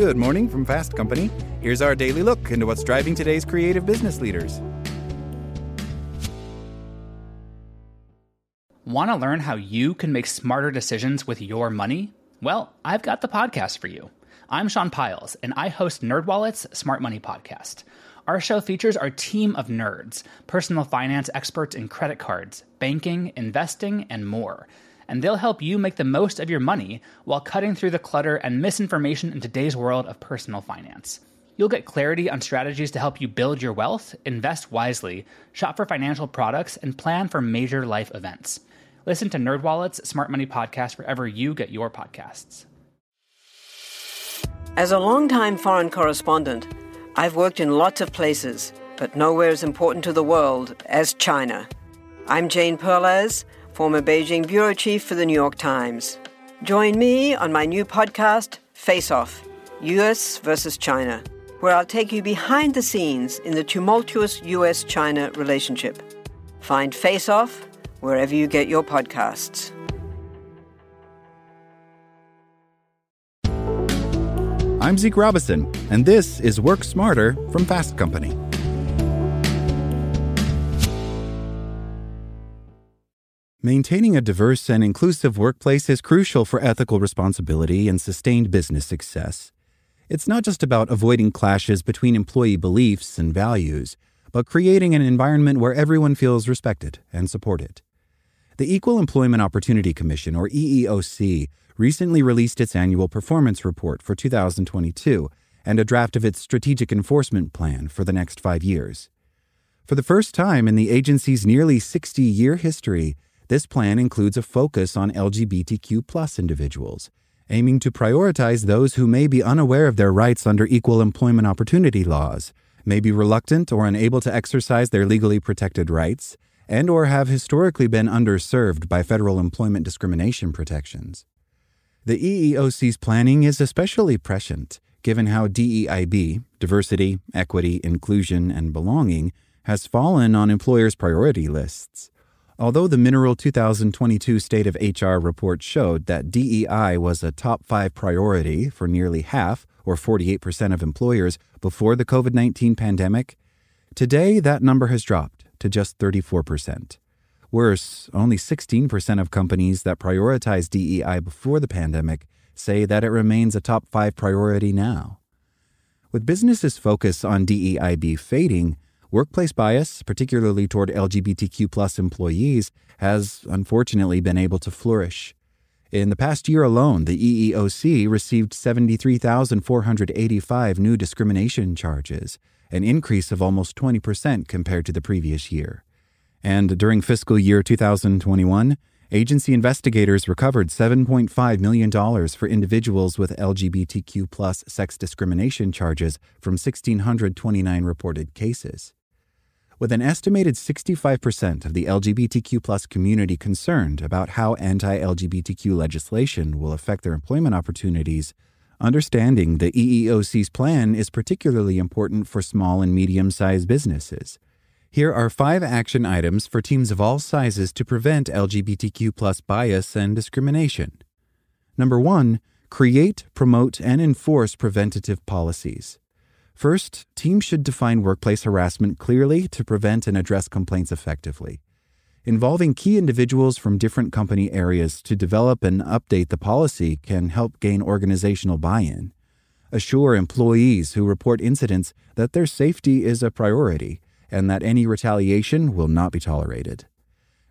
Good morning from Fast Company. Here's our daily look into what's driving today's creative business leaders. Want to learn how you can make smarter decisions with your money? Well, I've got the podcast for you. I'm Sean Pyles, and I host NerdWallet's Smart Money Podcast. Our show features our team of nerds, personal finance experts in credit cards, banking, investing, and more – and they'll help you make the most of your money while cutting through the clutter and misinformation in today's world of personal finance. You'll get clarity on strategies to help you build your wealth, invest wisely, shop for financial products, and plan for major life events. Listen to NerdWallet's Smart Money Podcast wherever you get your podcasts. As a longtime foreign correspondent, I've worked in lots of places, but nowhere as important to the world as China. I'm Jane Perlez former Beijing bureau chief for the New York Times. Join me on my new podcast, Face Off US versus China, where I'll take you behind the scenes in the tumultuous US China relationship. Find Face Off wherever you get your podcasts. I'm Zeke Robison, and this is Work Smarter from Fast Company. Maintaining a diverse and inclusive workplace is crucial for ethical responsibility and sustained business success. It's not just about avoiding clashes between employee beliefs and values, but creating an environment where everyone feels respected and supported. The Equal Employment Opportunity Commission, or EEOC, recently released its annual performance report for 2022 and a draft of its strategic enforcement plan for the next five years. For the first time in the agency's nearly 60 year history, this plan includes a focus on LGBTQ individuals, aiming to prioritize those who may be unaware of their rights under equal employment opportunity laws, may be reluctant or unable to exercise their legally protected rights, and or have historically been underserved by federal employment discrimination protections. The EEOC's planning is especially prescient given how DEIB, diversity, equity, inclusion, and belonging, has fallen on employers' priority lists. Although the Mineral 2022 State of HR report showed that DEI was a top five priority for nearly half, or 48% of employers, before the COVID 19 pandemic, today that number has dropped to just 34%. Worse, only 16% of companies that prioritized DEI before the pandemic say that it remains a top five priority now. With businesses' focus on DEIB fading, workplace bias, particularly toward LGBTQ employees, has unfortunately been able to flourish. In the past year alone, the EEOC received 73,485 new discrimination charges, an increase of almost 20% compared to the previous year. And during fiscal year 2021, agency investigators recovered $7.5 million for individuals with LGBTQ sex discrimination charges from 1,629 reported cases. With an estimated 65% of the LGBTQ community concerned about how anti LGBTQ legislation will affect their employment opportunities, understanding the EEOC's plan is particularly important for small and medium sized businesses. Here are five action items for teams of all sizes to prevent LGBTQ bias and discrimination. Number one, create, promote, and enforce preventative policies. First, teams should define workplace harassment clearly to prevent and address complaints effectively. Involving key individuals from different company areas to develop and update the policy can help gain organizational buy in. Assure employees who report incidents that their safety is a priority and that any retaliation will not be tolerated.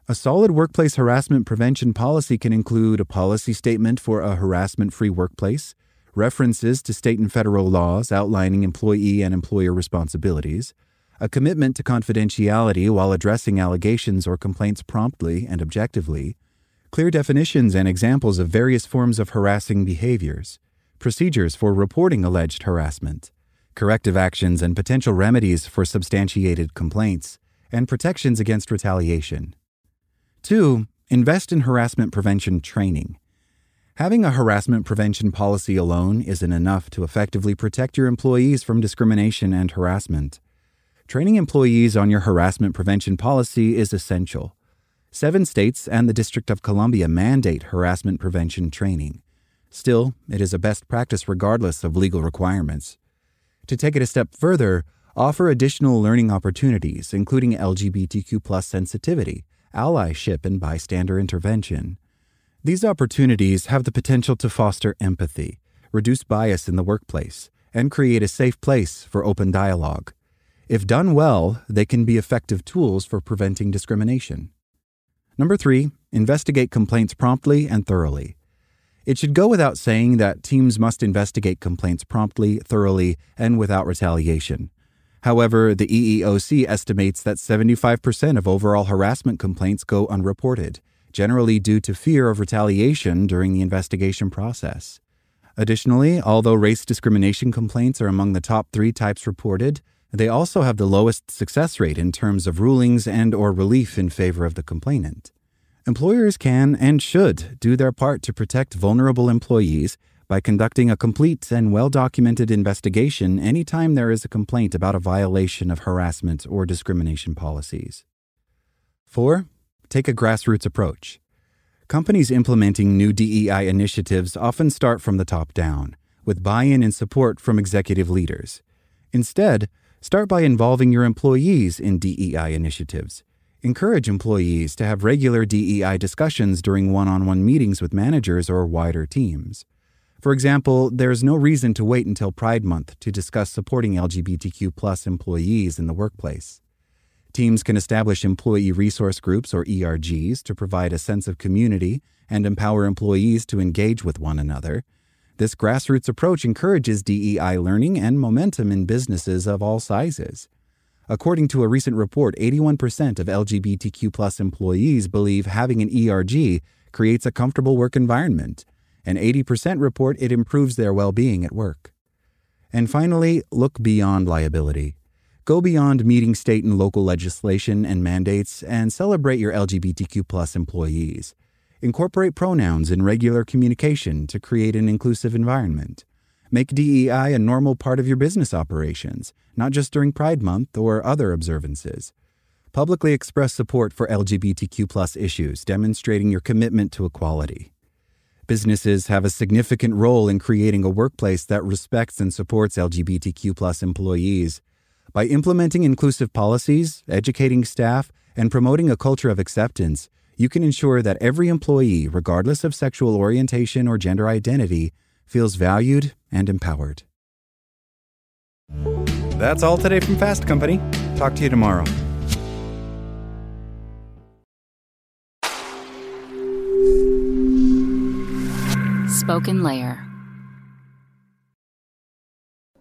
A solid workplace harassment prevention policy can include a policy statement for a harassment free workplace references to state and federal laws outlining employee and employer responsibilities, a commitment to confidentiality while addressing allegations or complaints promptly and objectively, clear definitions and examples of various forms of harassing behaviors, procedures for reporting alleged harassment, corrective actions and potential remedies for substantiated complaints, and protections against retaliation. 2. Invest in harassment prevention training. Having a harassment prevention policy alone isn't enough to effectively protect your employees from discrimination and harassment. Training employees on your harassment prevention policy is essential. Seven states and the District of Columbia mandate harassment prevention training. Still, it is a best practice regardless of legal requirements. To take it a step further, offer additional learning opportunities, including LGBTQ sensitivity, allyship, and bystander intervention. These opportunities have the potential to foster empathy, reduce bias in the workplace, and create a safe place for open dialogue. If done well, they can be effective tools for preventing discrimination. Number three, investigate complaints promptly and thoroughly. It should go without saying that teams must investigate complaints promptly, thoroughly, and without retaliation. However, the EEOC estimates that 75% of overall harassment complaints go unreported, generally due to fear of retaliation during the investigation process. Additionally, although race discrimination complaints are among the top 3 types reported, they also have the lowest success rate in terms of rulings and or relief in favor of the complainant. Employers can and should do their part to protect vulnerable employees by conducting a complete and well documented investigation anytime there is a complaint about a violation of harassment or discrimination policies. 4. Take a grassroots approach. Companies implementing new DEI initiatives often start from the top down, with buy in and support from executive leaders. Instead, start by involving your employees in DEI initiatives. Encourage employees to have regular DEI discussions during one on one meetings with managers or wider teams. For example, there is no reason to wait until Pride Month to discuss supporting LGBTQ employees in the workplace. Teams can establish employee resource groups or ERGs to provide a sense of community and empower employees to engage with one another. This grassroots approach encourages DEI learning and momentum in businesses of all sizes. According to a recent report, 81% of LGBTQ employees believe having an ERG creates a comfortable work environment, and 80% report it improves their well being at work. And finally, look beyond liability. Go beyond meeting state and local legislation and mandates and celebrate your LGBTQ employees. Incorporate pronouns in regular communication to create an inclusive environment. Make DEI a normal part of your business operations, not just during Pride Month or other observances. Publicly express support for LGBTQ issues, demonstrating your commitment to equality. Businesses have a significant role in creating a workplace that respects and supports LGBTQ employees by implementing inclusive policies, educating staff, and promoting a culture of acceptance, you can ensure that every employee, regardless of sexual orientation or gender identity, feels valued and empowered. That's all today from Fast Company. Talk to you tomorrow. SpokenLayer.